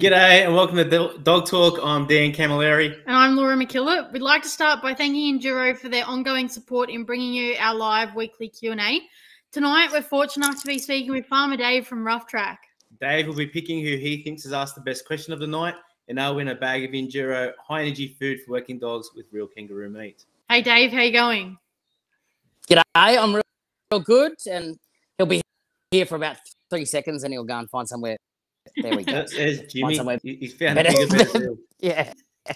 G'day and welcome to Dog Talk. I'm Dan Camilleri. And I'm Laura McKillop. We'd like to start by thanking Enduro for their ongoing support in bringing you our live weekly Q&A. Tonight, we're fortunate enough to be speaking with Farmer Dave from Rough Track. Dave will be picking who he thinks has asked the best question of the night, and I'll win a bag of Enduro high energy food for working dogs with real kangaroo meat. Hey, Dave, how you going? G'day, I'm real, real good, and he'll be here for about three seconds, and he'll go and find somewhere there we go. There's Jimmy. He's found better. a bigger, better yeah.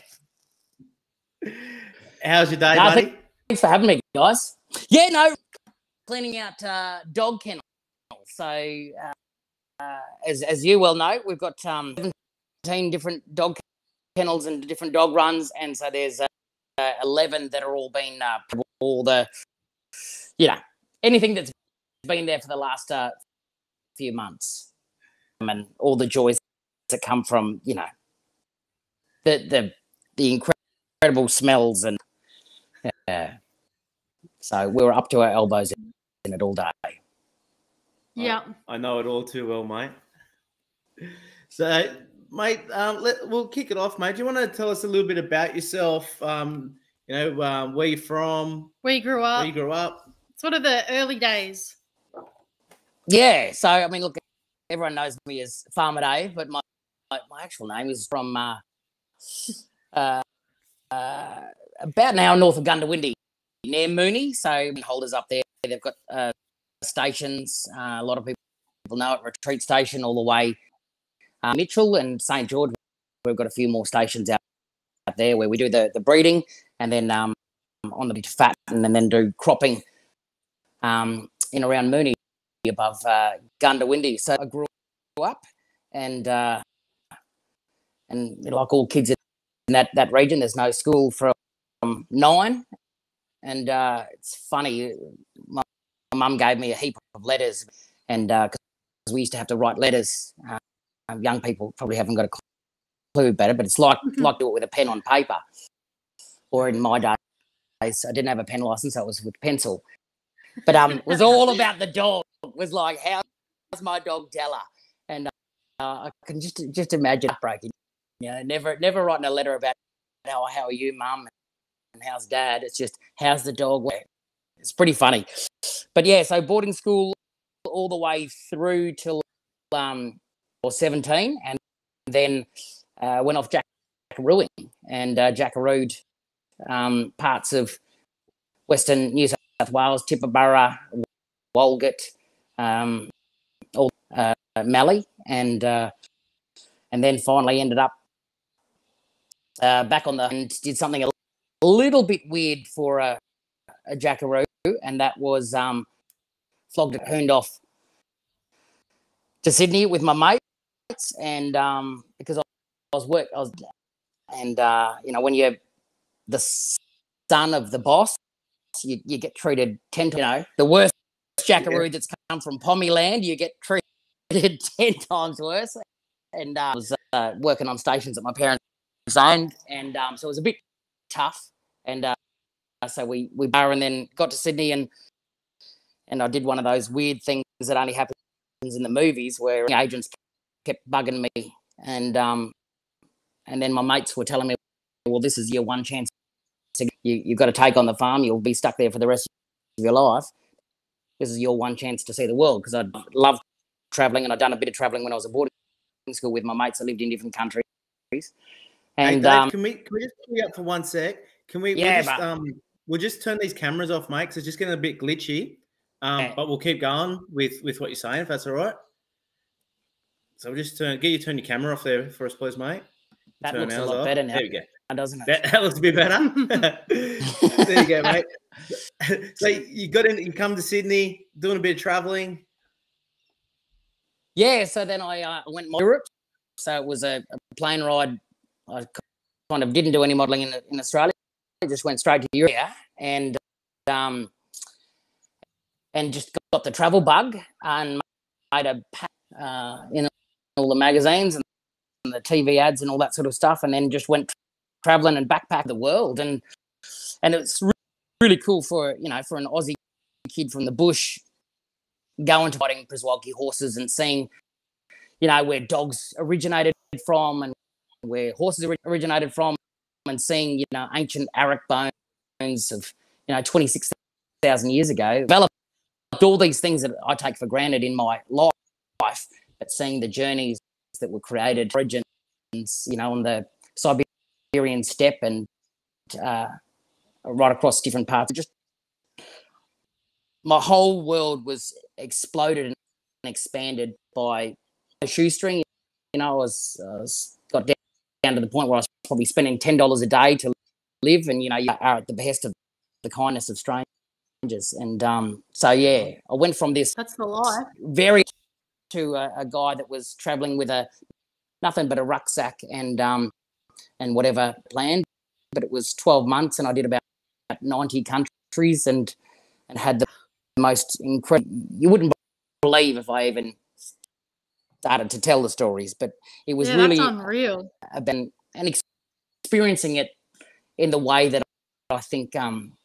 How's your day, no, buddy? Thanks for having me, guys. Yeah, no, cleaning out uh, dog kennels. So, uh, uh, as as you well know, we've got um, 17 different dog kennels and different dog runs, and so there's uh, 11 that are all been uh, all the, you know, anything that's been there for the last uh, few months and all the joys that come from you know the the the incredible smells and uh, so we were up to our elbows in it all day. Yeah, I, I know it all too well, mate. So, mate, um, let, we'll kick it off, mate. Do you want to tell us a little bit about yourself? Um, you know, um, where you're from, where you grew up, where you grew up, sort of the early days. Yeah, so I mean, look, everyone knows me as Farmer Dave, but my my, my actual name is from uh, uh, uh, about an hour north of Goondiwindi, near Moonie. So holders up there, they've got uh, stations. Uh, a lot of people know it, Retreat Station, all the way uh, Mitchell and St George. We've got a few more stations out, out there where we do the, the breeding and then um, on the fat and then do cropping um, in around Moonie above uh, Goondiwindi. So I grew up and uh, and like all kids in that, that region, there's no school from nine. And uh, it's funny, my mum gave me a heap of letters, and because uh, we used to have to write letters, uh, young people probably haven't got a clue about it, but it's like mm-hmm. like do it with a pen on paper. Or in my days, I didn't have a pen license, so it was with pencil. But um, it was all about the dog was like, "How's my dog Della?" And uh, I can just just imagine breaking. You know, never never writing a letter about how how are you, mum, and how's dad. It's just how's the dog. It's pretty funny, but yeah. So boarding school all the way through till um or seventeen, and then uh, went off Jackarooing and uh, Jackarooed um, parts of Western New South Wales, Tibooburra, Walgett, um, all uh, Mallee, and uh, and then finally ended up uh, back on the and did something a little bit weird for a, a jackaroo, and that was um, flogged it, hooned off to Sydney with my mates, and um, because I was work, I was, and uh, you know when you're the son of the boss, you, you get treated ten, you know, the worst jackaroo yeah. that's come from Pommy land, you get treated 10 times worse. And uh, I was uh, working on stations that my parents owned. And um, so it was a bit tough. And uh, so we, we bar and then got to Sydney and and I did one of those weird things that only happens in the movies where agents kept bugging me. And um, and then my mates were telling me, well, this is your one chance. To, you, you've got to take on the farm. You'll be stuck there for the rest of your life this is your one chance to see the world because I love traveling and I've done a bit of traveling when I was at boarding school with my mates. I lived in different countries. And hey Dave, um, can we can we just pull you up for one sec? Can we? Yeah, we'll just, but, um, we'll just turn these cameras off, mate. Because it's just getting a bit glitchy. Um, yeah. but we'll keep going with with what you're saying, if that's all right. So we'll just turn get you turn your camera off there for us, please, mate. That turn looks a lot off. better now. There we go. Doesn't it? That, that looks a bit better. there you go, mate. so you got in, you come to Sydney, doing a bit of traveling. Yeah, so then I uh, went to Europe. So it was a, a, plane ride. I kind of didn't do any modelling in, in Australia. I just went straight to Europe and um, and just got the travel bug and made a pack uh, in all the magazines and the TV ads and all that sort of stuff, and then just went traveling and backpack the world and and it's really cool for you know for an Aussie kid from the bush going to riding Przewalski horses and seeing you know where dogs originated from and where horses originated from and seeing, you know, ancient Arrak bones of, you know, 26,000 years ago, developed all these things that I take for granted in my life, but seeing the journeys that were created, origins, you know, on the Siberian steppe and uh, right across different parts, just my whole world was exploded and expanded by a shoestring. You know, I was, I was got down, down to the point where I was probably spending ten dollars a day to live, and you know, you are at the behest of the kindness of strangers. And um, so yeah, I went from this. That's the life. Very to a, a guy that was traveling with a nothing but a rucksack and um and whatever planned. But it was twelve months, and I did about ninety countries, and and had the most incredible. You wouldn't believe if I even started to tell the stories, but it was yeah, really unreal. Been and experiencing it in the way that I think um,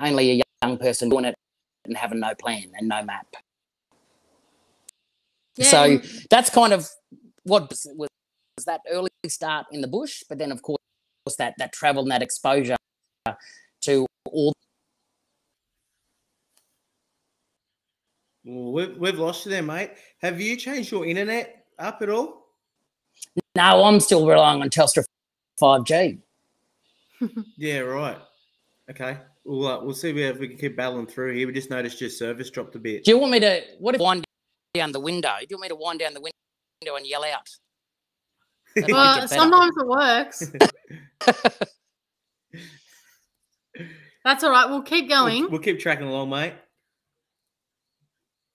only a young person doing it and having no plan and no map. Yeah. So that's kind of what was, was that early start in the bush, but then of course that that travel and that exposure to all Well, we've, we've lost you there, mate. Have you changed your internet up at all? No, I'm still relying on Telstra 5G. yeah, right. Okay. We'll, uh, we'll see if we can keep battling through here. We just noticed your service dropped a bit. Do you want me to what if wind down the window? Do you want me to wind down the window and yell out? well, sometimes it works. That's all right. We'll keep going. We'll, we'll keep tracking along, mate.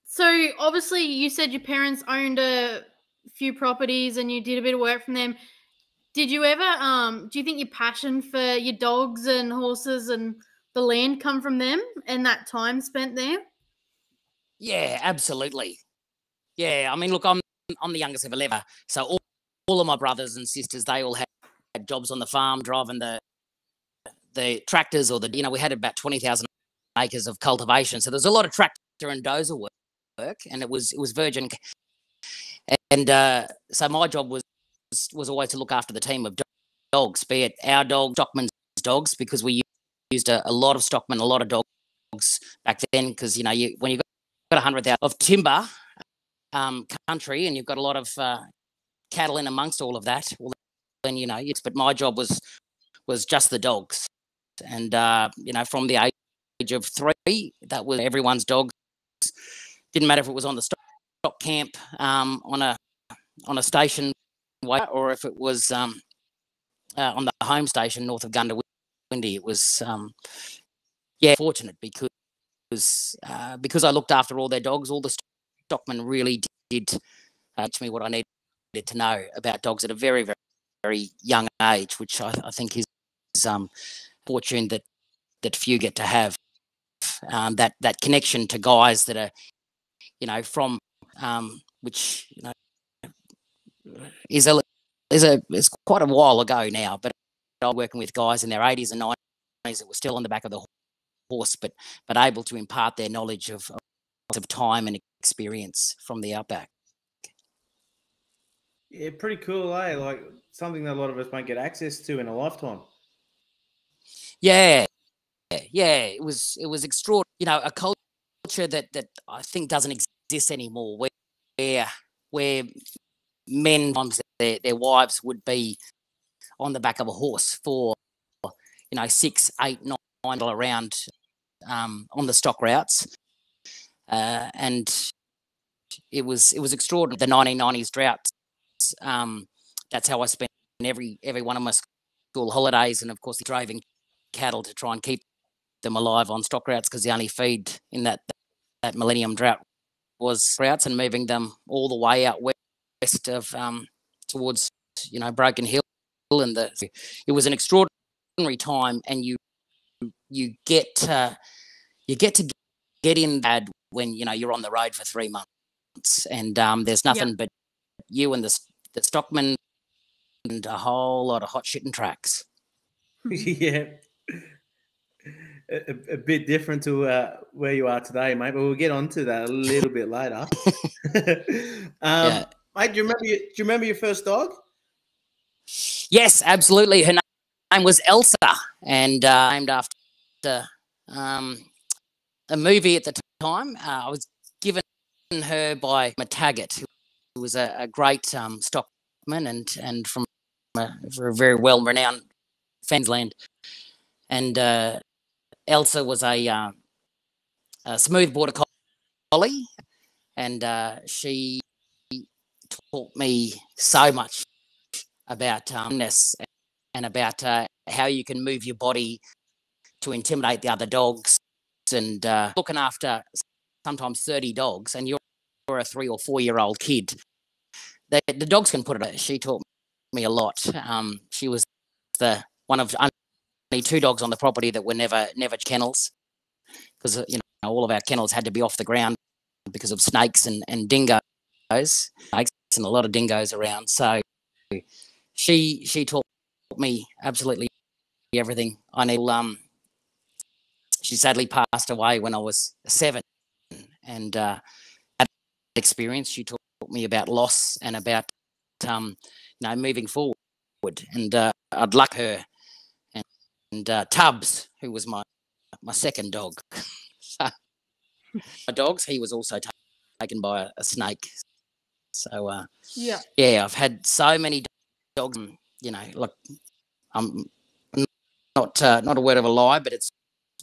So obviously, you said your parents owned a few properties and you did a bit of work from them. Did you ever? Um, do you think your passion for your dogs and horses and the land come from them and that time spent there? Yeah, absolutely. Yeah, I mean, look, I'm I'm the youngest of eleven, so all, all of my brothers and sisters they all had, had jobs on the farm, driving the the tractors or the you know we had about twenty thousand acres of cultivation, so there's a lot of tractor and dozer work and it was it was Virgin, and uh, so my job was was always to look after the team of dogs, be it our dog, stockman's dogs, because we used a, a lot of stockmen, a lot of dogs back then, because you know you when you've got hundred thousand of timber um, country, and you've got a lot of uh, cattle in amongst all of that, well, then you know, yes. But my job was was just the dogs, and uh, you know, from the age of three, that was everyone's dogs didn't matter if it was on the stock, stock camp um, on a on a station or if it was um, uh, on the home station north of Goondiwindi. It was um, yeah fortunate because uh, because I looked after all their dogs. All the stockmen really did uh, teach me what I needed to know about dogs at a very very very young age, which I, I think is, is um, fortune that that few get to have. Um, that that connection to guys that are you know, from um, which you know is a is a is quite a while ago now, but I'm working with guys in their 80s and 90s that were still on the back of the horse, but but able to impart their knowledge of of time and experience from the outback. Yeah, pretty cool, eh? Like something that a lot of us won't get access to in a lifetime. Yeah, yeah, it was it was extraordinary. You know, a culture that that I think doesn't exist anymore, where where men their their wives would be on the back of a horse for you know six, eight, nine dollar round um, on the stock routes, uh, and it was it was extraordinary. The 1990s drought. Um, that's how I spent every every one of my school holidays, and of course, driving cattle to try and keep them alive on stock routes because the only feed in that that millennium drought was routes and moving them all the way out west of um, towards you know Broken Hill and the it was an extraordinary time and you you get to, you get to get in bad when you know you're on the road for three months and um, there's nothing yep. but you and the the stockman and a whole lot of hot shitting tracks. yeah a, a, bit different to uh, where you are today, mate. But we'll get onto that a little bit later. um, yeah. Mate, do you remember? Your, do you remember your first dog? Yes, absolutely. Her name was Elsa, and uh, named after um, a movie at the time. Uh, I was given her by McTaggart, who was a, a great um, stockman and and from a, a very well renowned Fansland. And uh, Elsa was a, uh, a smooth border collie, and uh, she taught me so much about umness and about uh, how you can move your body to intimidate the other dogs and uh, looking after sometimes 30 dogs and you're a three or four year old kid. The, the dogs can put it she taught me a lot. Um, she was the one of two dogs on the property that were never never kennels. Because you know all of our kennels had to be off the ground because of snakes and, and dingoes snakes and a lot of dingoes around. So she she taught me absolutely everything. I need um she sadly passed away when I was seven, and uh, that experience. She taught me about loss and about um, you know moving forward. And uh, I'd like her and, and uh, Tubbs, who was my my second dog. my dogs, he was also taken by a, a snake. So uh, yeah, yeah, I've had so many dogs. You know, like I'm not uh, not a word of a lie, but it's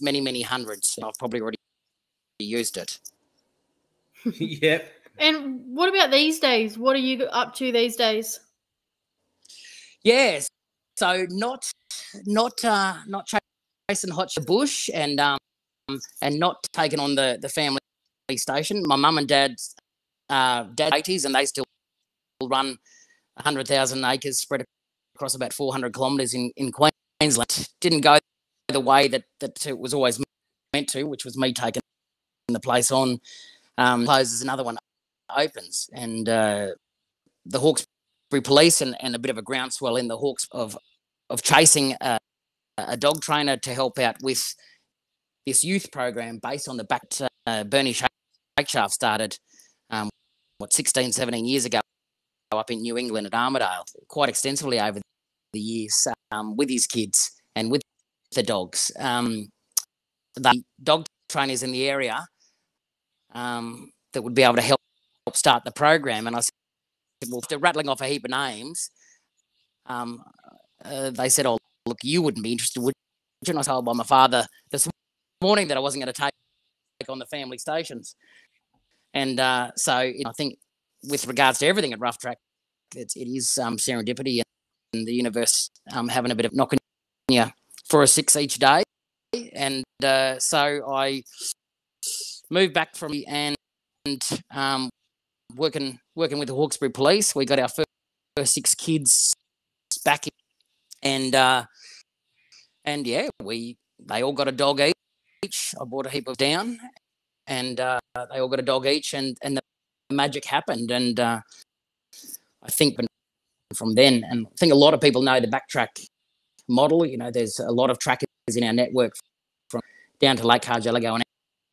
many, many hundreds. I've probably already used it. yep. And what about these days? What are you up to these days? Yes. So not not uh not chasing hot bush and um and not taking on the the family station. My mum and dad's uh dad 80s and they still run 100,000 acres spread across about 400 kilometres in, in Queensland. Didn't go the way that that it was always meant to, which was me taking the place on. Um, closes another one opens, and uh, the Hawkesbury Police and, and a bit of a groundswell in the Hawks of of chasing a, a dog trainer to help out with this youth program based on the back uh, Bernie Shakeshaft started um, what 16 17 years ago up in New England at Armidale quite extensively over the years um, with his kids and with the dogs. Um, the dog trainers in the area um, that would be able to help, help start the program. And I they're rattling off a heap of names. Um, uh, they said, oh, look, you wouldn't be interested, would you? And I told by my father this morning that I wasn't going to take on the family stations. And uh, so I think with regards to everything at Rough Track, it's, it is um, serendipity and the universe um, having a bit of knocking you for a six each day. And uh, so I moved back from and um, working working with the Hawkesbury Police. We got our first, first six kids back, in, and uh, and yeah, we they all got a dog each. I bought a heap of down, and uh, they all got a dog each, and and the magic happened. And uh, I think from then, and I think a lot of people know the backtrack model. You know, there's a lot of trackers in our network from down to Lake Cargelligo and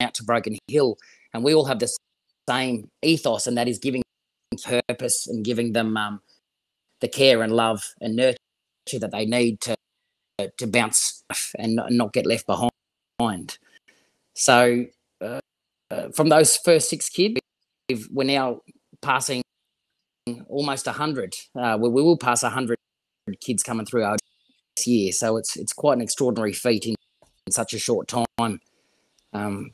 out to Broken Hill, and we all have the same ethos, and that is giving purpose and giving them um, the care and love and nurture that they need to to bounce and not get left behind. So, uh, uh, from those first six kids, we're now passing almost 100. Uh, we, we will pass 100 kids coming through our year. So it's it's quite an extraordinary feat in, in such a short time. Um,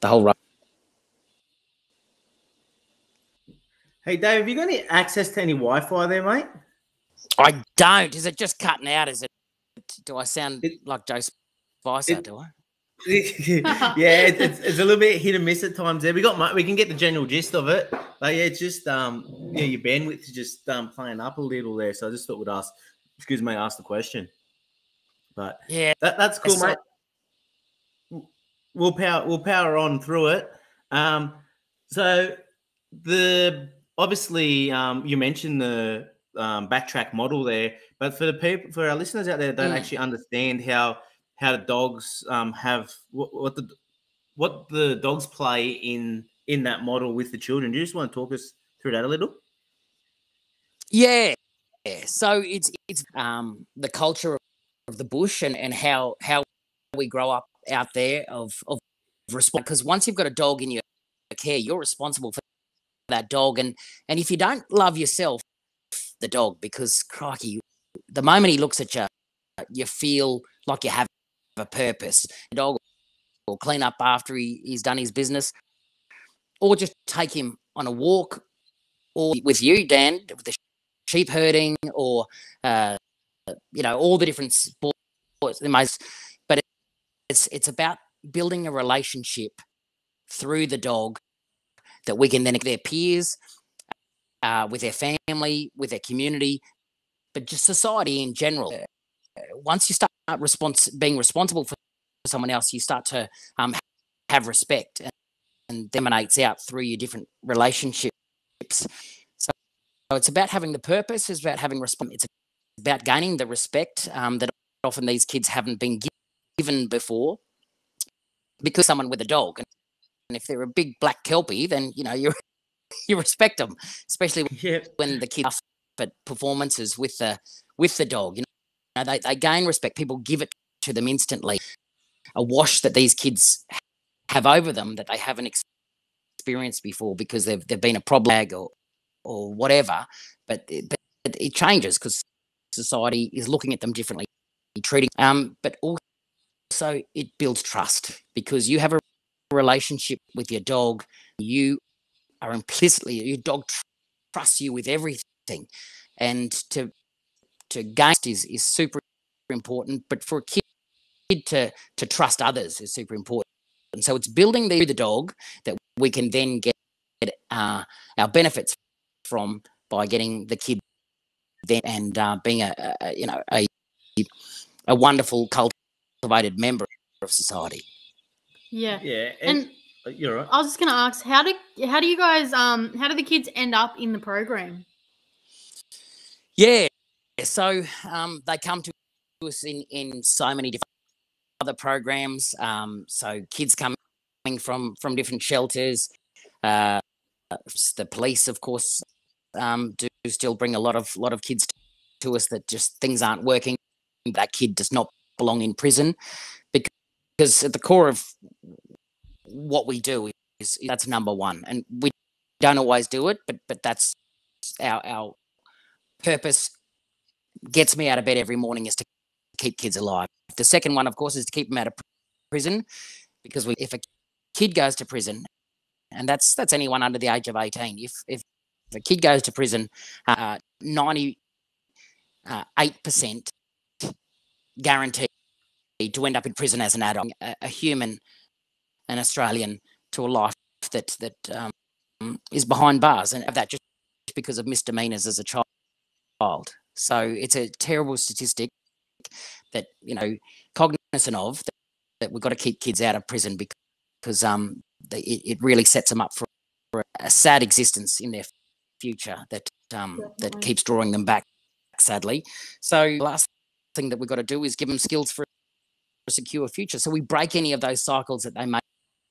the whole Hey Dave, have you got any access to any Wi-Fi there, mate? I don't. Is it just cutting out? Is it? Do I sound it, like Joe Spicer? It, do I? yeah, it, it's, it's a little bit hit and miss at times. There, we got we can get the general gist of it, but yeah, it's just um yeah, your bandwidth is just um playing up a little there. So I just thought we'd ask excuse me, ask the question. But yeah, that, that's cool, mate. We'll power we'll power on through it. Um, so the obviously um, you mentioned the um, backtrack model there, but for the people for our listeners out there that don't mm. actually understand how how the dogs um, have what, what the what the dogs play in in that model with the children. Do you just want to talk us through that a little? Yeah, yeah. So it's it's um, the culture of the bush and, and how how we grow up out there of of response. Because once you've got a dog in your care, you're responsible for that dog. And and if you don't love yourself, the dog, because crikey, the moment he looks at you, you feel like you have a purpose. The dog will clean up after he, he's done his business, or just take him on a walk, or with you, Dan, with the sheep herding, or uh, you know all the different sports. The most, but it's it's about building a relationship through the dog that we can then their peers, uh, with their family, with their community, but just society in general. Uh, once you start being responsible for someone else, you start to um, have respect, and, and emanates out through your different relationships. So, so it's about having the purpose. It's about having response. It's about gaining the respect um, that often these kids haven't been given before because someone with a dog. And if they're a big black kelpie, then you know you you respect them, especially yep. when the kids but performances with the with the dog. You know, they, they gain respect. People give it to them instantly. A wash that these kids have over them that they haven't experienced before because they've they've been a problem or or whatever. But it, but it changes because society is looking at them differently, treating um, but also it builds trust because you have a relationship with your dog. You are implicitly your dog trusts you with everything, and to to gain is is super important. But for a kid to to trust others is super important. And so it's building the, the dog that we can then get uh, our benefits from by getting the kid then and uh, being a, a, you know a a wonderful cultivated member of society. Yeah. Yeah. And, and uh, you're right. I was just gonna ask, how do how do you guys um how do the kids end up in the program? Yeah. So um they come to us in in so many different other programs. Um so kids coming from from different shelters. Uh the police of course um, do still bring a lot of lot of kids to us that just things aren't working. That kid does not belong in prison because at the core of what we do is, is that's number one, and we don't always do it, but but that's our our purpose. Gets me out of bed every morning is to keep kids alive. The second one, of course, is to keep them out of prison because we, if a kid goes to prison, and that's that's anyone under the age of eighteen, if if a kid goes to prison, uh, 98% uh, guaranteed to end up in prison as an adult, a, a human, an Australian, to a life that that um, is behind bars, and that just because of misdemeanors as a child. So it's a terrible statistic that you know cognizant of that, that we've got to keep kids out of prison because, because um they, it, it really sets them up for, for a sad existence in their future that um, that keeps drawing them back, sadly. So last thing that we've got to do is give them skills for a secure future. So we break any of those cycles that they may,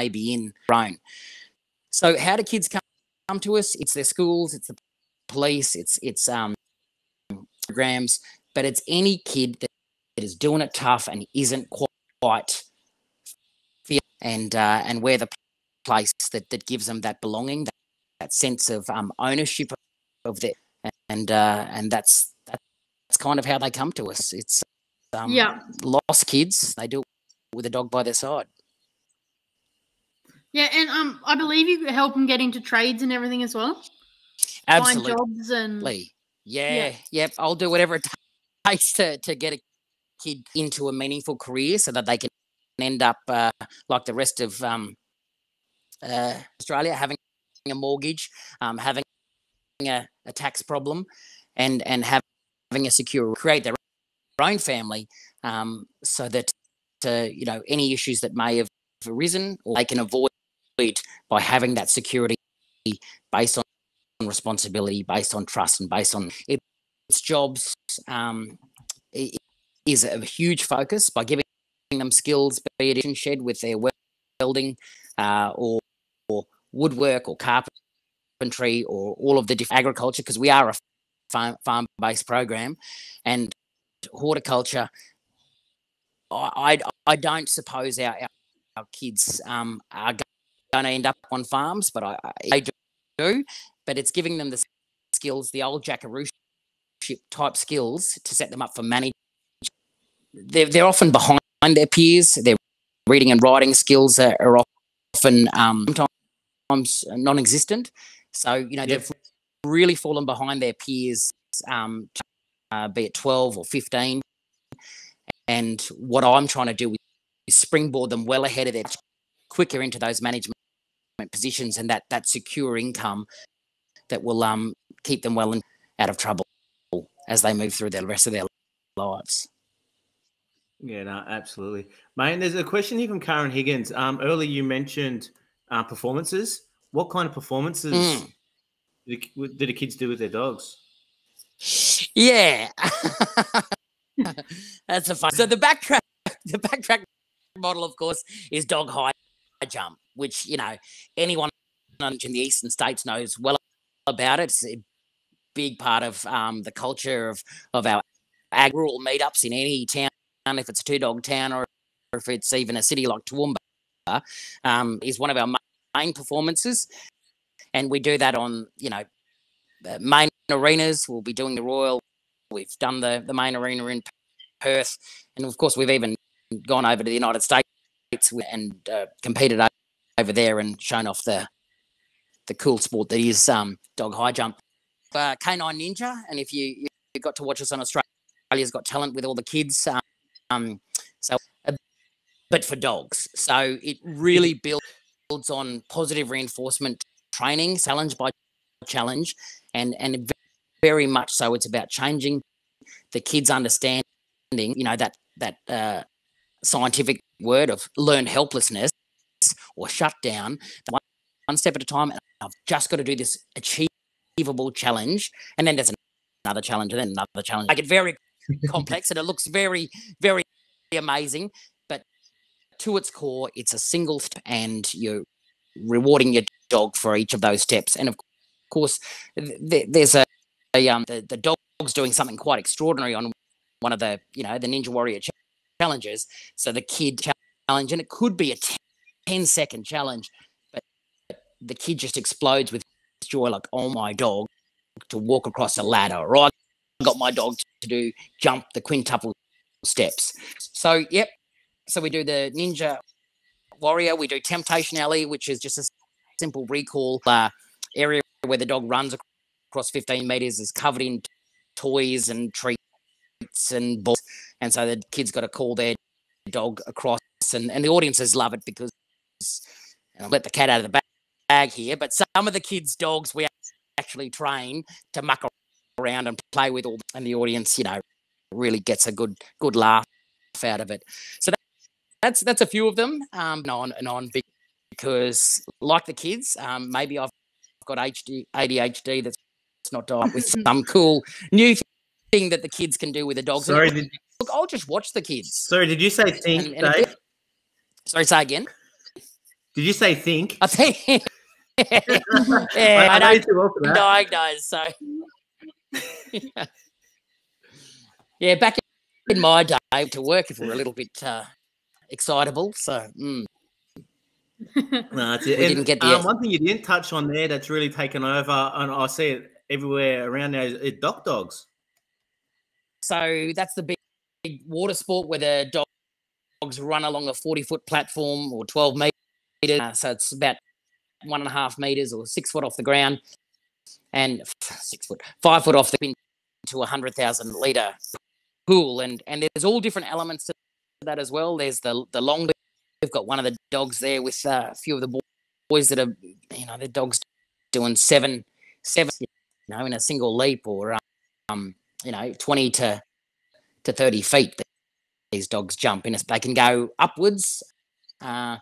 may be in own. So how do kids come, come to us? It's their schools, it's the police, it's it's um, programs, but it's any kid that, that is doing it tough and isn't quite feel and uh, and where the place that that gives them that belonging, that that sense of um, ownership of it, and uh, and that's that's kind of how they come to us. It's um, yeah, lost kids. They do it with a dog by their side. Yeah, and um, I believe you help them get into trades and everything as well. Absolutely. Find jobs and yeah, yeah, yep. I'll do whatever it takes to to get a kid into a meaningful career so that they can end up uh, like the rest of um, uh, Australia, having a mortgage, um, having a, a, tax problem, and and having a secure create their own family, um, so that uh, you know any issues that may have arisen, or they can avoid by having that security based on responsibility, based on trust, and based on it, its jobs. Um, it is a huge focus by giving them skills, be it shed with their welding uh, or woodwork or carpentry or all of the different agriculture because we are a farm farm based program, and horticulture. I, I, I don't suppose our, our, our kids um, are going to end up on farms, but I, I do. But it's giving them the skills, the old jackaroo type skills to set them up for management. They're, they're often behind their peers. Their reading and writing skills are, are often um, sometimes non-existent. So you know yep. they've really fallen behind their peers, um, uh, be it twelve or fifteen. And what I'm trying to do is springboard them well ahead of their quicker into those management positions and that that secure income that will um keep them well and out of trouble as they move through the rest of their lives. Yeah, no, absolutely, mate. There's a question here from Karen Higgins. Um, earlier you mentioned uh, performances. What kind of performances mm. did, did the kids do with their dogs? Yeah, that's a fun. So the backtrack, the backtrack model, of course, is dog high jump, which you know anyone in the eastern states knows well about it. It's a big part of um, the culture of of our ag rural meetups in any town, if it's a two dog town or if it's even a city like Toowoomba, um, is one of our main performances, and we do that on you know main arenas. We'll be doing the Royal. We've done the the main arena in Perth, and of course we've even gone over to the United States and uh, competed over there and shown off the the cool sport that is um, dog high jump. Uh, Canine Ninja, and if you you got to watch us on Australia's Got Talent with all the kids, um, so but for dogs, so it really builds on positive reinforcement training, challenge by challenge, and and very much so. It's about changing the kids' understanding. You know that that uh, scientific word of learned helplessness or shut down one, one step at a time. And I've just got to do this achievable challenge. And then there's another challenge and then another challenge. I get very complex and it looks very, very amazing. But to its core, it's a single step and you're rewarding your dog for each of those steps. And of course, th- there's a, a um, the, the dog's doing something quite extraordinary on one of the, you know, the Ninja Warrior challenges. So the kid challenge, and it could be a 10 second challenge, but the kid just explodes with joy, like, oh my dog, to walk across a ladder, or I got my dog to do jump the quintuple steps. So, yep. So we do the Ninja Warrior, we do Temptation Alley, which is just a simple recall uh, area where the dog runs across 15 meters, is covered in toys and treats and balls. And so the kids got to call their dog across, and, and the audiences love it because and I'll let the cat out of the bag here, but some of the kids' dogs we actually train to muck around and play with all, and the audience, you know, really gets a good good laugh out of it. So that, that's that's a few of them, um, and on and on because like the kids, um, maybe I've got HD, ADHD that's not died with some cool new thing that the kids can do with the dogs. Sorry, did, look, I'll just watch the kids. Sorry, did you say think, and, and Dave? Sorry, say again. Did you say think? I think. yeah, I, I, don't diagnose. So, yeah. yeah, back in my day to work, if we are a little bit uh, excitable. So, mm. no. We and, didn't get the um, one thing you didn't touch on there that's really taken over, and I see it everywhere around now is, dock dogs. So that's the big water sport where the dogs run along a 40 foot platform or 12 meters. Uh, so it's about one and a half meters or six foot off the ground and six foot, five foot off the into a 100,000 litre pool. And, and there's all different elements to that as well. There's the, the long, we've got one of the dogs there with uh, a few of the boys that are, you know, the dogs doing seven, seven, you know, in a single leap or, um, you know, 20 to, to 30 feet. These dogs jump in. They can go upwards uh,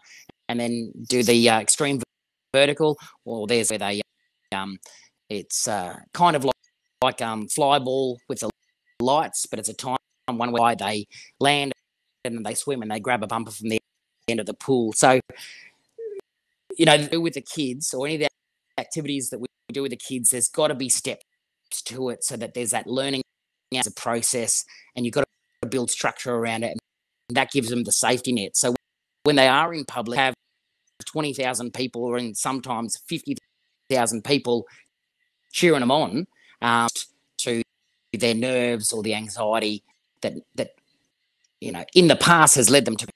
and then do the uh, extreme vertical, or there's where they, um, it's uh, kind of like, like um, fly ball with the lights, but it's a time one where they land and then they swim and they grab a bumper from the end of the pool. So, you know, with the kids or any of the activities that we do with the kids, there's got to be steps to it so that there's that learning as a process and you've got to build structure around it and that gives them the safety net. So when they are in public have 20,000 people or in sometimes 50,000 people cheering them on um, to their nerves or the anxiety that that you know in the past has led them to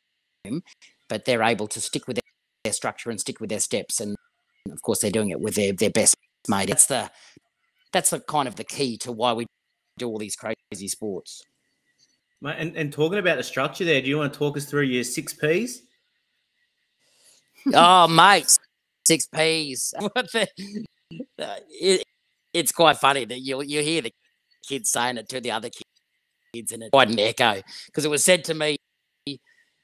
but they're able to stick with their structure and stick with their steps and of course they're doing it with their, their best mate. That's the that's the kind of the key to why we do all these crazy sports and, and talking about the structure there do you want to talk us through your six p's? Oh mate six p's. It, it's quite funny that you you hear the kids saying it to the other kids and it's quite an echo because it was said to me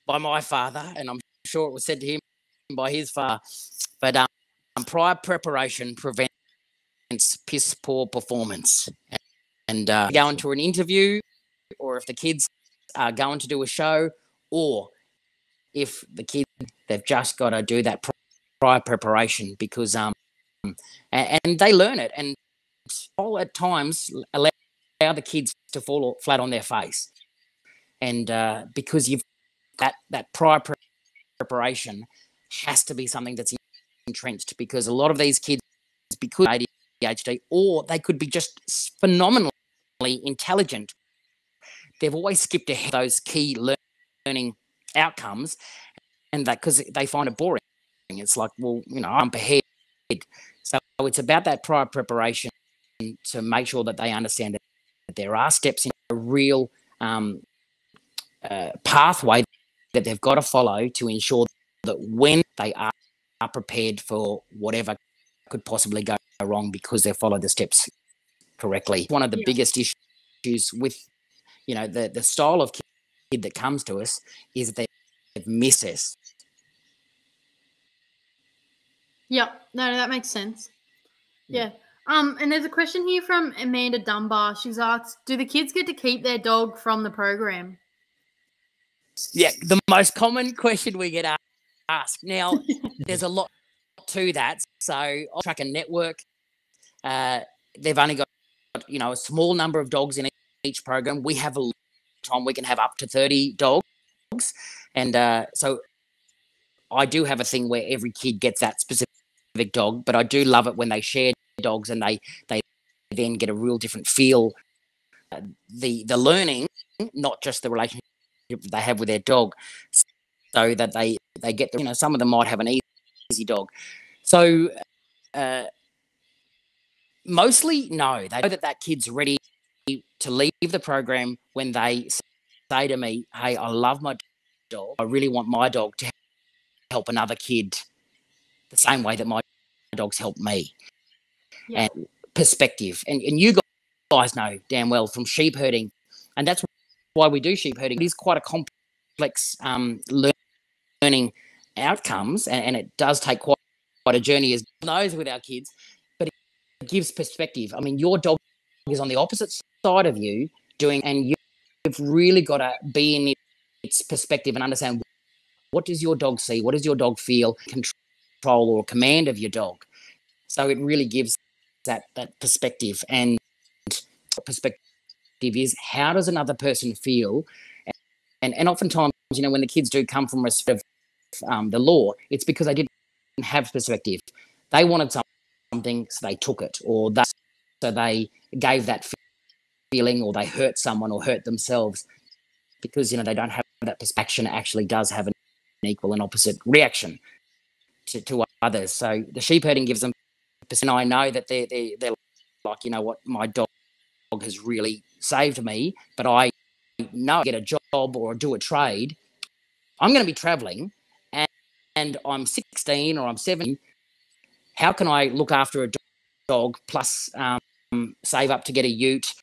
by my father and i'm sure it was said to him by his father but um, prior preparation prevents piss poor performance. And uh, going to an interview or if the kids are going to do a show or if the kids they've just got to do that prior preparation because um and, and they learn it and all at times allow the kids to fall flat on their face. And uh, because you've that that prior preparation has to be something that's entrenched because a lot of these kids because ADHD or they could be just phenomenally intelligent they've always skipped ahead those key learning outcomes and that because they find it boring it's like well you know i'm ahead so it's about that prior preparation to make sure that they understand that there are steps in a real um, uh, pathway that they've got to follow to ensure that when they are, are prepared for whatever could possibly go wrong because they follow the steps correctly. One of the yeah. biggest issues with, you know, the, the style of kid that comes to us is that they miss us. Yeah, no, no that makes sense. Yeah. Um, and there's a question here from Amanda Dunbar. She's asked, "Do the kids get to keep their dog from the program?" Yeah, the most common question we get asked. Now, there's a lot to that. So, I'll track a network. Uh, they've only got you know a small number of dogs in each program. We have a time we can have up to thirty dogs, and uh, so I do have a thing where every kid gets that specific dog. But I do love it when they share dogs and they they then get a real different feel uh, the the learning not just the relationship they have with their dog so that they they get the, you know some of them might have an easy dog so uh, mostly no they know that that kid's ready to leave the program when they say to me hey i love my dog i really want my dog to help another kid the same way that my dogs help me yeah. and perspective. And, and you guys know damn well from sheep herding, and that's why we do sheep herding. It is quite a complex um, learning outcomes, and, and, it does take quite, quite a journey as knows with our kids, but it gives perspective. I mean, your dog is on the opposite side of you doing, and you've really got to be in its perspective and understand what does your dog see, what does your dog feel, control or command of your dog. So it really gives that that perspective. And perspective is how does another person feel? And and oftentimes you know when the kids do come from respect of um, the law it's because they didn't have perspective. They wanted something so they took it or that so they gave that feeling or they hurt someone or hurt themselves because you know they don't have that perspective actually does have an equal and opposite reaction to, to others so the sheep herding gives them percent I know that they're, they're, they're like, you know what, my dog has really saved me, but I know I get a job or do a trade, I'm going to be traveling and, and I'm 16 or I'm 17. How can I look after a dog plus um, save up to get a ute,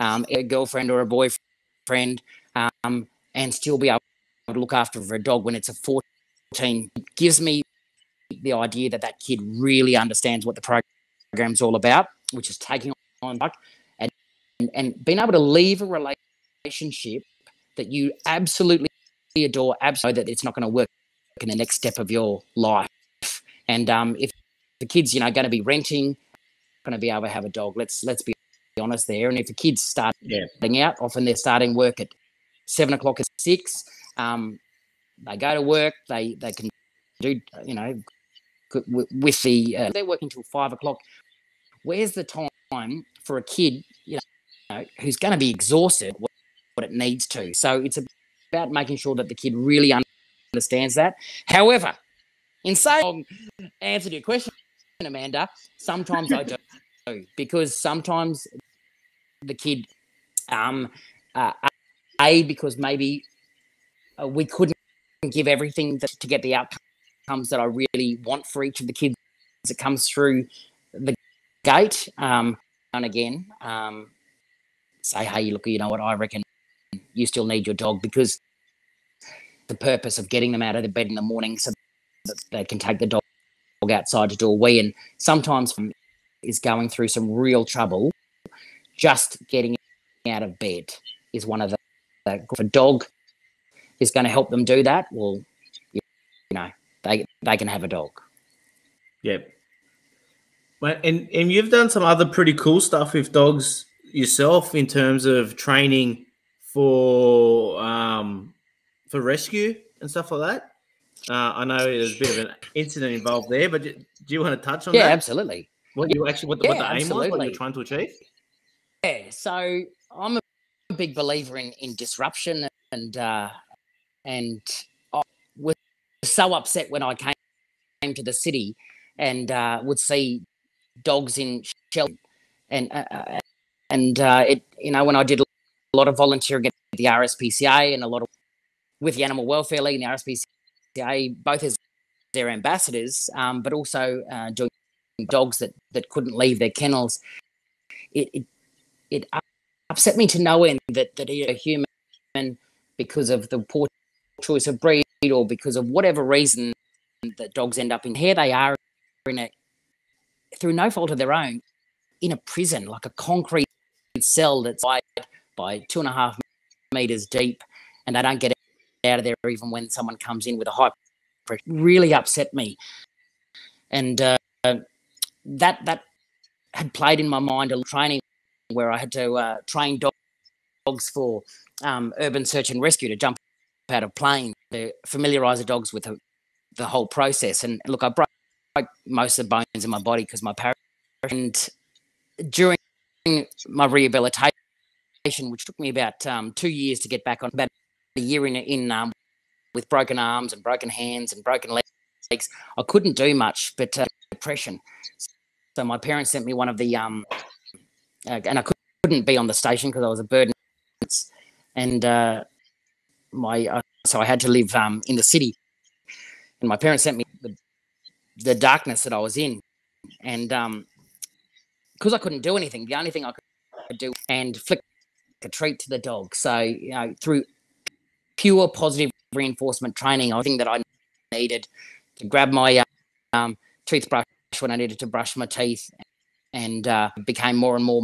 um, a girlfriend or a boyfriend, um, and still be able to look after a dog when it's a 14? It gives me the idea that that kid really understands what the program's all about, which is taking on and, and and being able to leave a relationship that you absolutely adore, absolutely that it's not going to work in the next step of your life. And um, if the kid's you know going to be renting, going to be able to have a dog, let's let's be honest there. And if a kid's starting yeah. out, often they're starting work at seven o'clock at six. Um, they go to work. They they can do you know with the uh, they're working till five o'clock. Where's the time for a kid you know who's going to be exhausted what, what it needs to? So it's about making sure that the kid really understands that. However, in saying answer to your question, Amanda, sometimes I do because sometimes the kid, um, uh, a because maybe uh, we couldn't give everything that, to get the outcomes that I really want for each of the kids that comes through the gate. Um, and again, um, say, hey, look, you know what? I reckon you still need your dog because the purpose of getting them out of the bed in the morning so that they can take the dog outside to do a wee. And sometimes is going through some real trouble, just getting out of bed is one of the. If a dog is going to help them do that, well, you, you know, they they can have a dog. Yep. Well, and and you've done some other pretty cool stuff with dogs yourself in terms of training for um for rescue and stuff like that. Uh, I know there's a bit of an incident involved there, but do you want to touch on yeah, that? Yeah, absolutely. What you actually what the, yeah, what the aim was, what you're trying to achieve? Yeah, so I'm a big believer in in disruption, and uh, and I was so upset when I came came to the city and uh, would see dogs in shelter, and uh, uh, and uh, it you know when I did a lot of volunteering at the RSPCA and a lot of with the Animal Welfare League and the RSPCA, both as their ambassadors, um, but also uh, doing dogs that that couldn't leave their kennels. It it, it upset me to no end that that a human, because of the poor choice of breed or because of whatever reason that dogs end up in, here they are in a through no fault of their own in a prison, like a concrete cell that's wide by two and a half meters deep, and they don't get out of there even when someone comes in with a high pressure. Really upset me, and uh, that that had played in my mind a training where I had to uh, train dogs for um, urban search and rescue to jump out of plane to familiarise the dogs with the, the, whole process. And look, I broke, broke most of the bones in my body because my parachute. And during my rehabilitation, which took me about um, two years to get back on, about a year in in um, with broken arms and broken hands and broken legs, I couldn't do much. But uh, depression. So my parents sent me one of the um, and I couldn't be on the station because I was a burden, and uh, my uh, so I had to live um, in the city, and my parents sent me the, the darkness that I was in, and um, because I couldn't do anything, the only thing I could do and flick a treat to the dog. So you know through pure positive reinforcement training, I think that I needed to grab my um, toothbrush when I needed to brush my teeth. And uh, became more and more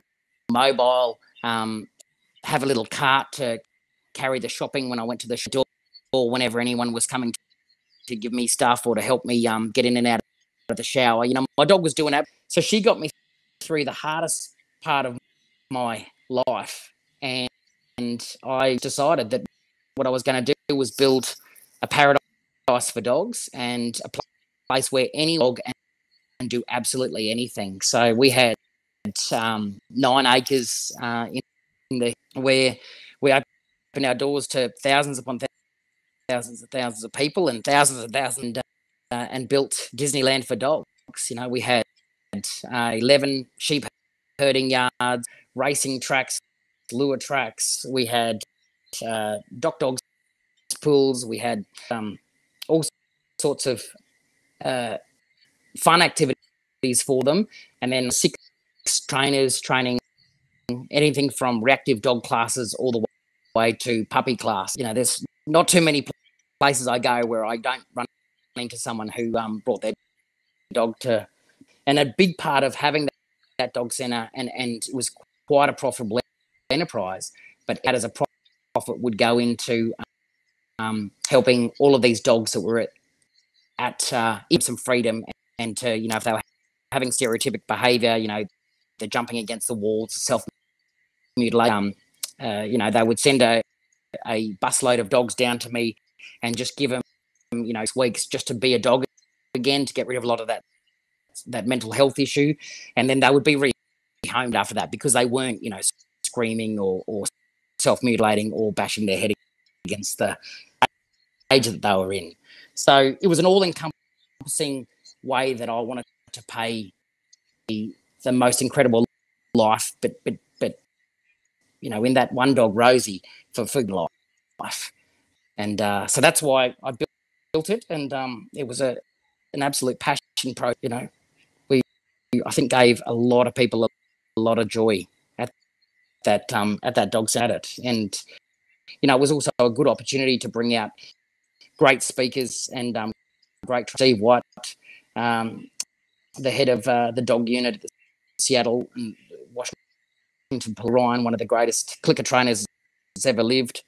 mobile. Um, have a little cart to carry the shopping when I went to the store or whenever anyone was coming to give me stuff or to help me um, get in and out of the shower. You know, my dog was doing that. So she got me through the hardest part of my life. And, and I decided that what I was going to do was build a paradise for dogs and a place where any dog and do absolutely anything. So we had um, nine acres uh, in the where we opened our doors to thousands upon thousands and thousands of people and thousands and thousands uh, and built Disneyland for dogs. You know, we had uh, 11 sheep herding yards, racing tracks, lure tracks. We had uh, dock dogs pools. We had um, all sorts of uh, fun activities for them, and then six trainers training anything from reactive dog classes all the way to puppy class. You know, there's not too many places I go where I don't run into someone who um, brought their dog to, and a big part of having that, that dog center and and it was quite a profitable enterprise, but that as a profit would go into um, helping all of these dogs that were at at uh, some freedom and to you know if they were having stereotypic behavior you know they're jumping against the walls self mutilate. Um, uh, you know, they would send a a busload of dogs down to me and just give them, you know, weeks just to be a dog again to get rid of a lot of that that mental health issue, and then they would be rehomed after that because they weren't, you know, screaming or, or self mutilating or bashing their head against the age that they were in. So it was an all encompassing way that I wanted to pay the, the most incredible life, but but but you know, in that one dog Rosie for food life, and uh, so that's why I built, built it, and um, it was a an absolute passion pro. You know, we I think gave a lot of people a, a lot of joy at that um, at that dog it, and you know, it was also a good opportunity to bring out great speakers and um, great Steve White, um, the head of uh, the dog unit at Seattle and Washington Ryan, one of the greatest clicker trainers that's ever lived.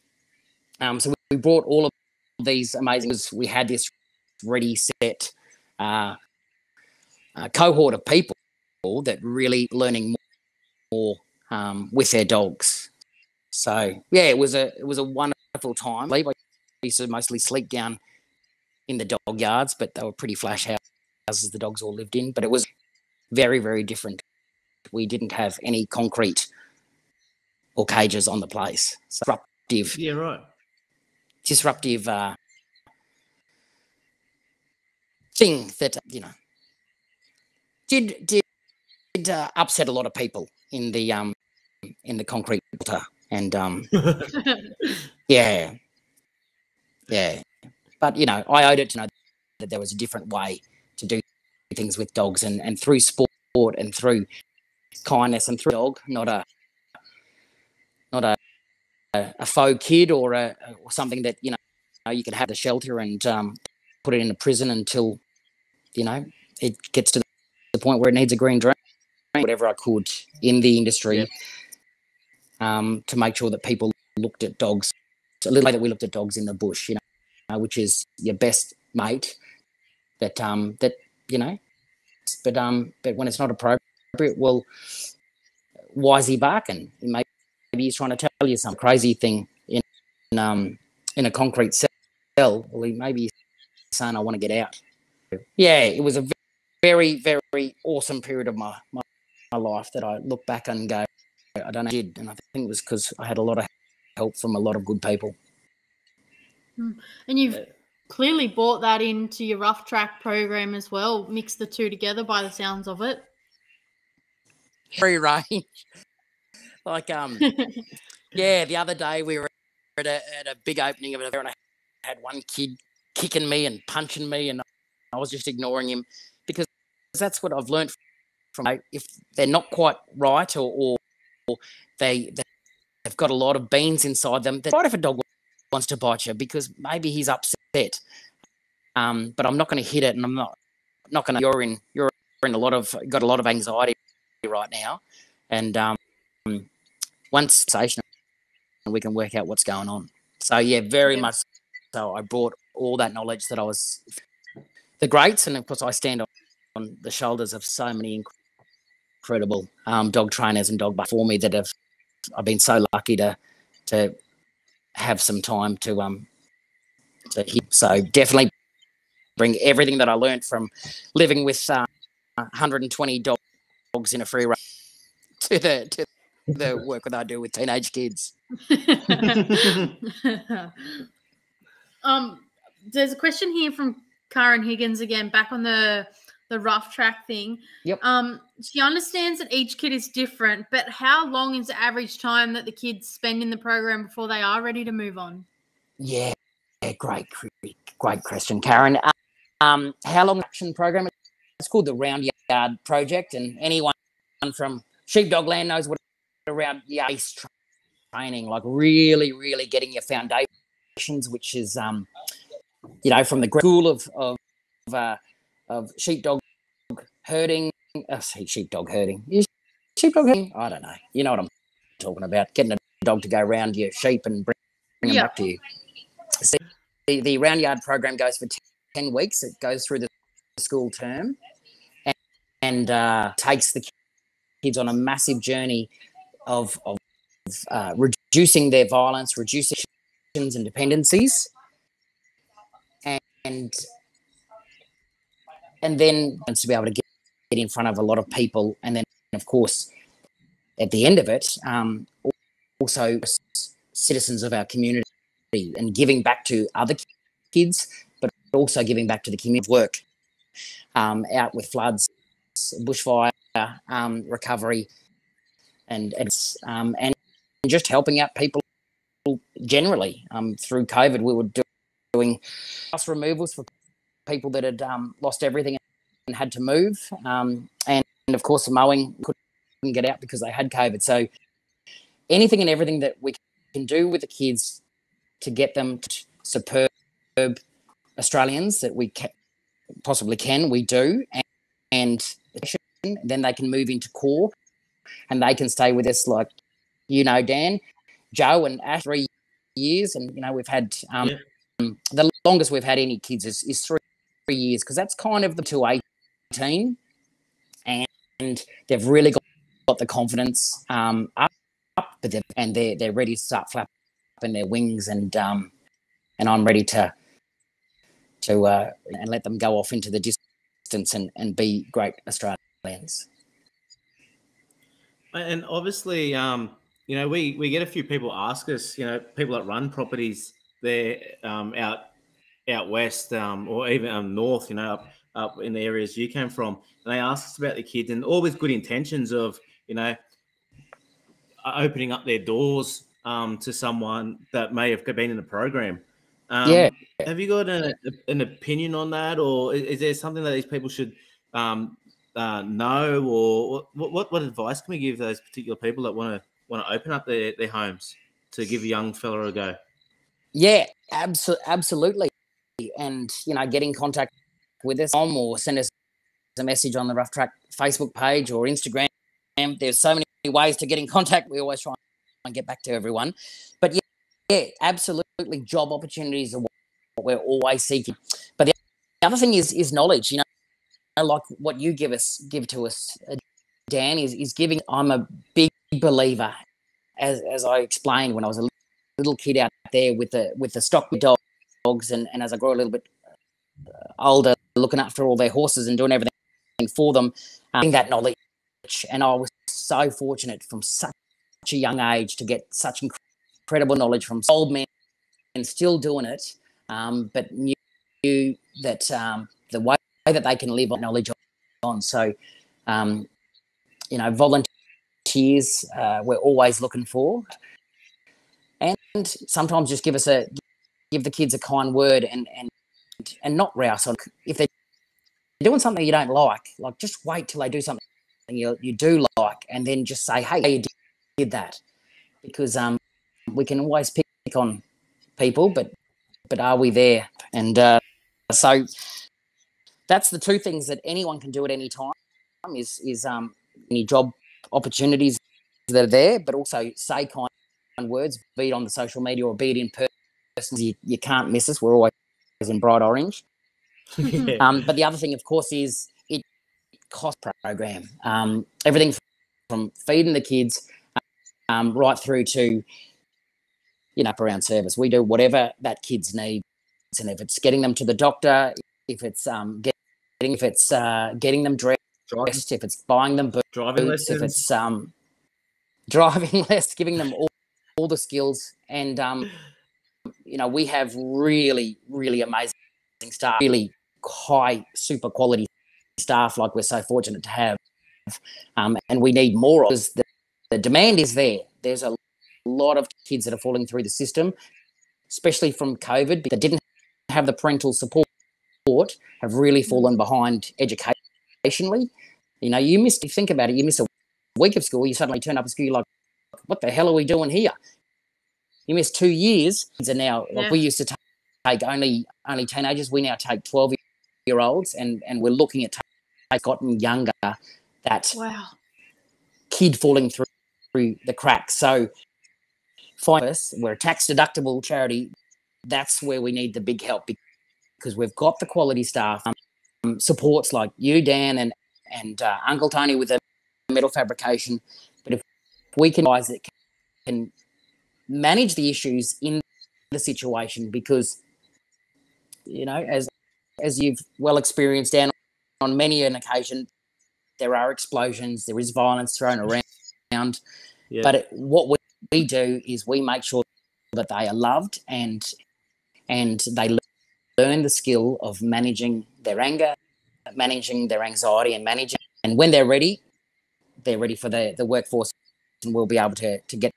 Um, so we brought all of these amazing. We had this ready set uh, uh, cohort of people that really learning more um, with their dogs. So yeah, it was a it was a wonderful time. I used to mostly sleep down in the dog yards, but they were pretty flash houses the dogs all lived in. But it was very very different. We didn't have any concrete or cages on the place. So disruptive. Yeah, right. Disruptive uh, thing that you know did did, did uh, upset a lot of people in the um in the concrete water and um yeah yeah but you know i owed it to know that there was a different way to do things with dogs and and through sport and through kindness and through dog not a not a a, faux kid or a or something that you know you can have the shelter and um, put it in a prison until you know, it gets to the point where it needs a green drink. whatever I could in the industry um, to make sure that people looked at dogs a little way that we looked at dogs in the bush, you know, which is your best mate that, um, that, you know, but, um, but when it's not appropriate, well, why is he barking? Maybe he's trying to tell you some crazy thing in, um, in a concrete cell. Well, he maybe he's saying, I want to get out yeah, it was a very, very awesome period of my, my, my life that I look back and go, I don't know, I did. And I think it was because I had a lot of help from a lot of good people. Hmm. And you've clearly brought that into your rough track program as well, mix the two together by the sounds of it. Free range. like, um, yeah, the other day we were at a, at a big opening of it, and I had one kid kicking me and punching me, and I was just ignoring him because that's what I've learned from if they're not quite right or, or, they they've got a lot of beans inside them. Right if a dog wants to bite you because maybe he's upset. Um, but I'm not going to hit it, and I'm not not going to. You're in you're in a lot of got a lot of anxiety right now, and um, once station we can work out what's going on. So yeah, very yeah. much so. I brought all that knowledge that I was the greats, and of course, I stand on, on the shoulders of so many incredible um, dog trainers and dog before me that have. I've been so lucky to to have some time to um to hear. So definitely bring everything that I learned from living with uh, 120 dogs in a free run to the to the work that I do with teenage kids. um, there's a question here from Karen Higgins again, back on the the rough track thing. Yep. Um, she understands that each kid is different, but how long is the average time that the kids spend in the program before they are ready to move on? Yeah, yeah great, great question, Karen. Um, how long action program? It's called the Round Yard Project, and anyone from Sheepdog Land knows what a round yard training, like really, really getting your foundations, which is um, you know, from the school of of uh, of sheepdog herding. Uh, sheepdog herding. sheepdog herding. I don't know. You know what I'm talking about? Getting a dog to go around your sheep and bring, bring them back to you. See, the, the round yard program goes for ten, ten weeks. It goes through the school term, and, and uh, takes the kids on a massive journey of, of uh, reducing their violence, reducing and dependencies, and and, and then to be able to get, get in front of a lot of people, and then of course at the end of it, um, also citizens of our community and giving back to other kids, but also giving back to the community of work um, out with floods, bushfire um, recovery, and and, um, and just helping out people generally. Um, through COVID, we were doing house removals for people that had lost everything and had to move, and, and of course, the mowing couldn't get out because they had COVID. So anything and everything that we can do with the kids to get them to superb Australians that we can, possibly can, we do, and, and then they can move into core and they can stay with us like you know Dan, Joe, and Ash three years, and you know we've had um, yeah. the longest we've had any kids is, is three, three years because that's kind of the to eighteen, and, and they've really got, got the confidence um, up, up but they're, and they're they're ready to start flapping their wings, and um, and I'm ready to to uh, and let them go off into the distance and, and be great Australians. And obviously, um, you know, we we get a few people ask us, you know, people that run properties there um, out out west um, or even um, north, you know, up, up in the areas you came from, and they ask us about the kids, and all with good intentions of, you know, opening up their doors um, to someone that may have been in the program. Um, yeah. Have you got an, an opinion on that, or is, is, there something that these people should um, uh, know, or what, what, what advice can we give those particular people that want to want to open up their, their homes to give a young fella a go? Yeah, abso- absolutely. And you know, get in contact with us on or send us a message on the Rough Track Facebook page or Instagram. There's so many ways to get in contact. We always try and get back to everyone. But yeah, yeah, absolutely. Job opportunities are what we're always seeking. But the other thing is is knowledge. You know, like what you give us give to us uh, dan is is giving i'm a big believer as as i explained when i was a little kid out there with the with the stock dogs and, and as i grow a little bit uh, older looking after all their horses and doing everything for them um, that knowledge and i was so fortunate from such a young age to get such incredible knowledge from old men and still doing it um, but knew that um, the way that they can live on knowledge on. So, um, you know, volunteers uh, we're always looking for, and sometimes just give us a give the kids a kind word and and and not rouse on if they're doing something you don't like. Like just wait till they do something you you do like, and then just say, "Hey, you did that," because um, we can always pick on people, but but are we there? And uh, so that's the two things that anyone can do at any time is is um any job opportunities that are there, but also say kind words, be it on the social media or be it in person. You, you can't miss us. We're always in bright orange. yeah. um, but the other thing, of course, is it cost program. Um, everything from feeding the kids um, right through to you know around service. We do whatever that kids needs, and if it's getting them to the doctor, if it's um, get, if it's uh, getting them dressed, driving. if it's buying them boots, driving lessons. if it's um, driving less, giving them all, all the skills. And, um, you know, we have really, really amazing staff, really high, super quality staff like we're so fortunate to have. Um, and we need more of the, the demand is there. There's a lot of kids that are falling through the system, especially from COVID, that didn't have the parental support have really mm. fallen behind educationally. You know, you miss, you think about it, you miss a week of school, you suddenly turn up at school, you're like, what the hell are we doing here? You miss two years. And now, yeah. like we used to take only only teenagers, we now take 12 year olds, and, and we're looking at take gotten younger, that wow. kid falling through, through the cracks. So, find us, we're a tax deductible charity. That's where we need the big help because we've got the quality staff um, supports like you, Dan, and and uh, Uncle Tony with the metal fabrication. But if we can guys that can manage the issues in the situation because you know as as you've well experienced down on many an occasion there are explosions there is violence thrown around yeah. but it, what we, we do is we make sure that they are loved and and they learn the skill of managing their anger managing their anxiety and managing and when they're ready they're ready for the, the workforce and we'll be able to, to get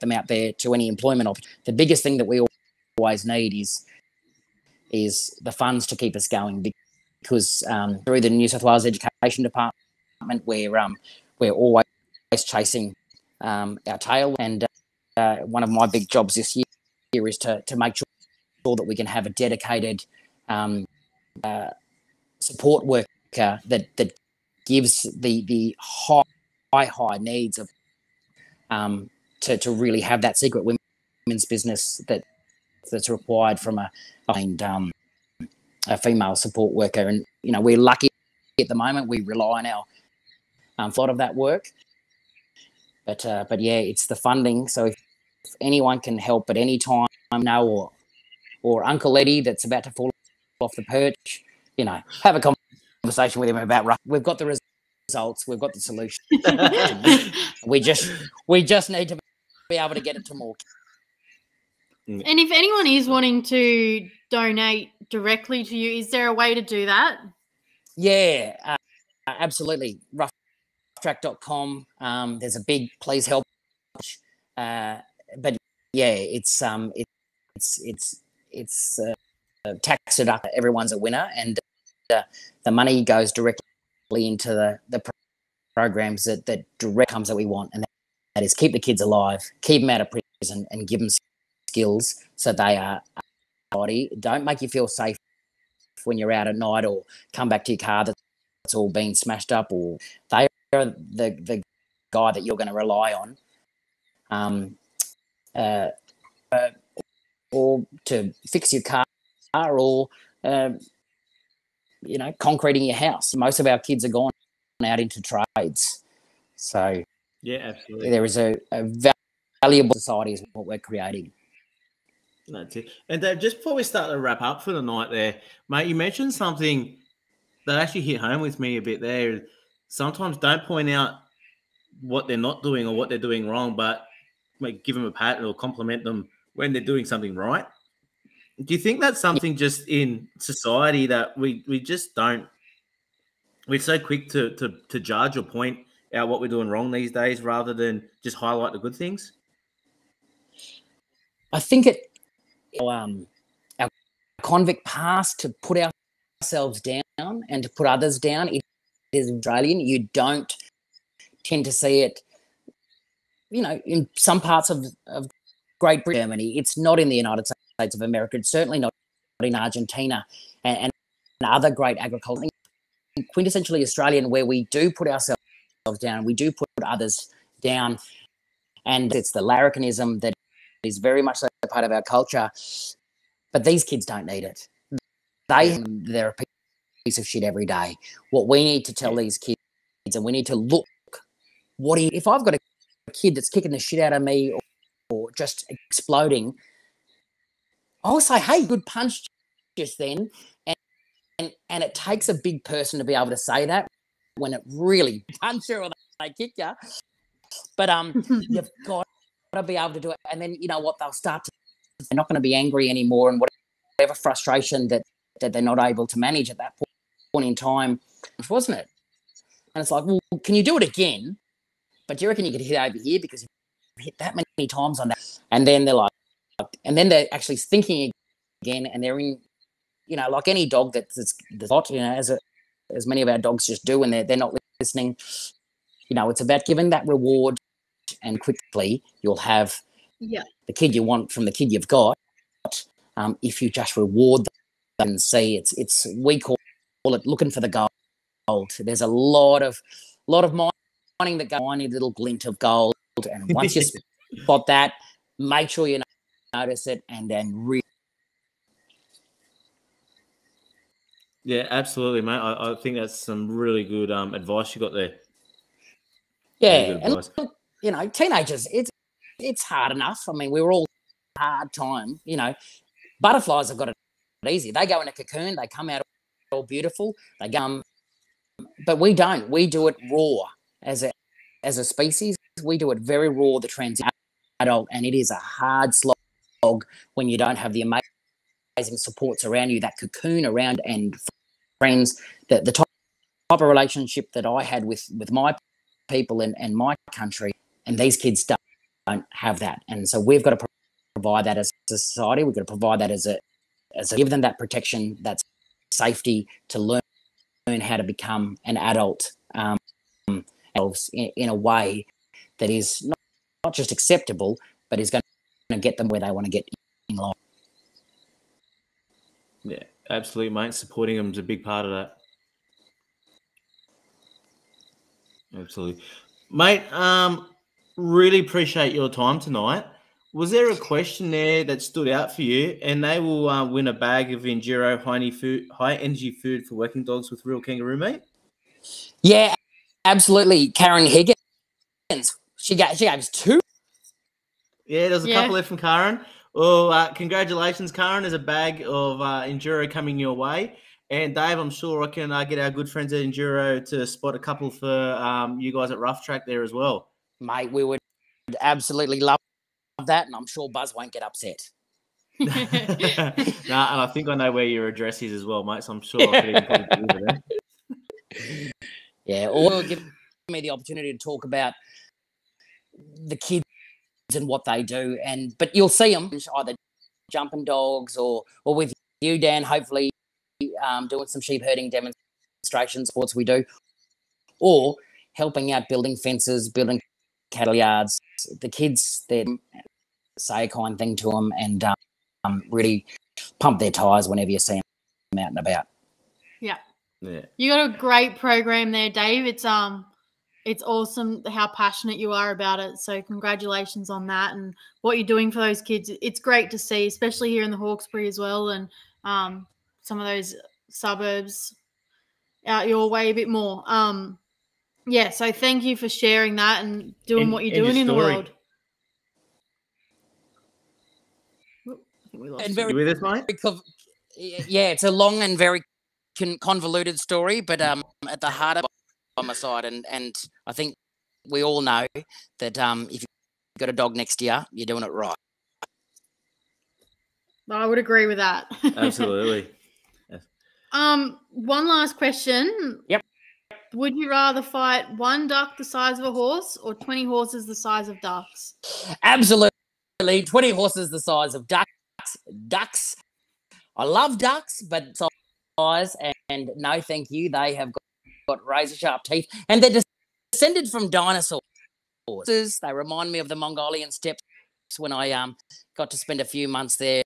them out there to any employment opportunity. The biggest thing that we always need is is the funds to keep us going because um, through the New South Wales Education Department, we're um, we're always chasing um, our tail. And uh, one of my big jobs this year is to to make sure that we can have a dedicated um, uh, support worker that that gives the the high high high needs of um, to to really have that secret women's business that that's required from a um, a female support worker. And you know, we're lucky at the moment. We rely on our um, lot of that work. But uh, but yeah, it's the funding. So if, if anyone can help at any time now, or or Uncle Eddie that's about to fall off the perch, you know, have a conversation with him about. We've got the results. We've got the solution. we just we just need to be able to get it to more. Mm. And if anyone is wanting to donate directly to you, is there a way to do that? Yeah, uh, absolutely. Roughtrack.com. Um, there's a big please help. Uh, but yeah, it's um, it, it's it's it's uh, tax deduct. Everyone's a winner, and uh, the money goes directly into the the programs that that direct comes that we want, and that is keep the kids alive, keep them out of prison, and give them skills so they are body. Don't make you feel safe when you're out at night or come back to your car that's all been smashed up, or they the the guy that you're going to rely on. Um, uh, uh, or to fix your car, or uh, you know, concreting your house. Most of our kids are gone out into trades. So, yeah, absolutely. There is a, a valuable society is what we're creating. That's it. And Dave, just before we start to wrap up for the night, there, mate, you mentioned something that actually hit home with me a bit there. Sometimes don't point out what they're not doing or what they're doing wrong, but like, give them a pat or compliment them when they're doing something right. Do you think that's something just in society that we we just don't? We're so quick to to to judge or point out what we're doing wrong these days, rather than just highlight the good things. I think it, um, our convict past to put ourselves down and to put others down. It is Australian. You don't tend to see it. You know, in some parts of, of Great Britain, Germany, it's not in the United States of America. It's certainly not in Argentina and, and other great agriculture. Quintessentially Australian, where we do put ourselves down, we do put others down, and it's the larrikinism that is very much so part of our culture. But these kids don't need it. They they're a piece of shit every day. What we need to tell these kids, and we need to look. What you, if I've got a kid that's kicking the shit out of me or, or just exploding? I'll say, hey, good punch just then. And, and, and it takes a big person to be able to say that when it really punch you or they kick you. But um, you've got to be able to do it. And then, you know what, they'll start to, they're not going to be angry anymore and whatever frustration that, that they're not able to manage at that point in time, wasn't it? And it's like, well, can you do it again? But do you reckon you could hit over here because you've hit that many times on that? And then they're like, and then they're actually thinking again, and they're in, you know, like any dog that's that's hot, you know, as a, as many of our dogs just do, and they're they're not listening. You know, it's about giving that reward, and quickly you'll have yeah the kid you want from the kid you've got. Um, if you just reward them and see, it's it's we call it looking for the gold. There's a lot of lot of mining that a little glint of gold, and once you spot that, make sure you notice it and then re- yeah absolutely mate I, I, think that's some really good um, advice you got there yeah and look, you know teenagers it's it's hard enough. I mean, we are all hard time. You know, butterflies have got it easy. They go in a cocoon, they come out all beautiful. They come, um, but we don't. We do it raw as a as a species. We do it very raw. The transition adult, and it is a hard slog when you don't have the amazing supports around you, that cocoon around, and friends. That the type of relationship that I had with with my people and, and my country, and these kids don't, don't have that. And so we've got to provide that as a society. We've got to provide that as a as a, give them that protection, that safety to learn learn how to become an adult um, in, in a way that is not, not just acceptable, but is going to get them where they want to get in life. Yeah, absolutely, mate. Supporting them is a big part of that. Absolutely, mate. Um, really appreciate your time tonight. Was there a question there that stood out for you? And they will uh, win a bag of Enduro high, food, high energy food for working dogs with real kangaroo meat. Yeah, absolutely. Karen Higgins, she got she gave us two. Yeah, there's a yeah. couple left from Karen. Well, uh, congratulations, Karen. There's a bag of uh, Enduro coming your way. And Dave, I'm sure I can uh, get our good friends at Enduro to spot a couple for um, you guys at Rough Track there as well. Mate, we would absolutely love that, and I'm sure Buzz won't get upset. nah, and I think I know where your address is as well, mate. So I'm sure I could even. Yeah, or give me the opportunity to talk about the kids and what they do, and but you'll see them either jumping dogs or or with you, Dan. Hopefully, um, doing some sheep herding demonstrations, sports we do, or helping out building fences, building cattle yards. The kids, they say a kind thing to them and um, really pump their tires whenever you see them out and about. Yeah. Yeah. You got a great program there, Dave. It's um it's awesome how passionate you are about it. So congratulations on that and what you're doing for those kids. It's great to see, especially here in the Hawkesbury as well, and um, some of those suburbs out your way a bit more. Um, yeah, so thank you for sharing that and doing in, what you're doing your in the world. And very, with us, mate? yeah, it's a long and very convoluted story, but um, at the heart of on my side, and and I think we all know that um, if you've got a dog next year, you, you're doing it right. I would agree with that. Absolutely. Um, one last question. Yep. Would you rather fight one duck the size of a horse or 20 horses the size of ducks? Absolutely. 20 horses the size of ducks. Ducks. I love ducks, but size and no thank you. They have got, got razor sharp teeth and they're descended from dinosaurs. They remind me of the Mongolian steppes when I um got to spend a few months there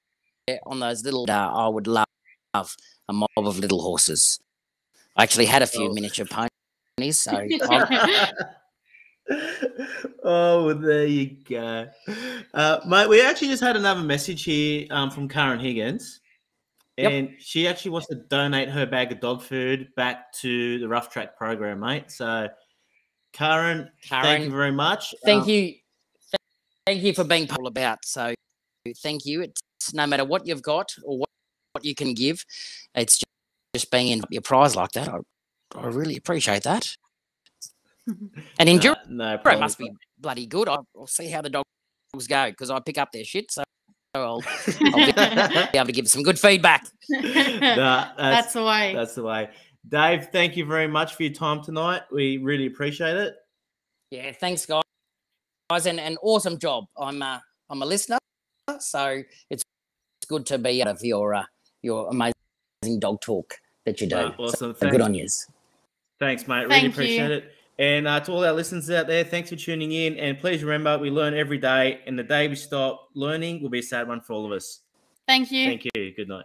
on those little. Uh, I would love a mob of little horses. I actually had a few oh. miniature ponies so. oh, there you go, uh, mate. We actually just had another message here um, from Karen Higgins, and yep. she actually wants to donate her bag of dog food back to the Rough Track program, mate. So, Karen, Karen thank you very much. Thank um, you, thank you for being all about. So, thank you. It's no matter what you've got or what, what you can give, it's just, just being in your prize like that. I I really appreciate that. And enduro no, no must be bloody good. I'll, I'll, see how the dogs go because I pick up their shit, so I'll, I'll be, be, able to give some good feedback. no, that's, that's the way. That's the way. Dave, thank you very much for your time tonight. We really appreciate it. Yeah, thanks, guys, guys, and an awesome job. I'm uh, I'm a listener, so it's good to be out of your uh, your amazing dog talk that you do. Uh, awesome, so good on yous. Thanks, mate. Thank really appreciate you. it. And uh, to all our listeners out there, thanks for tuning in. And please remember, we learn every day. And the day we stop learning will be a sad one for all of us. Thank you. Thank you. Good night.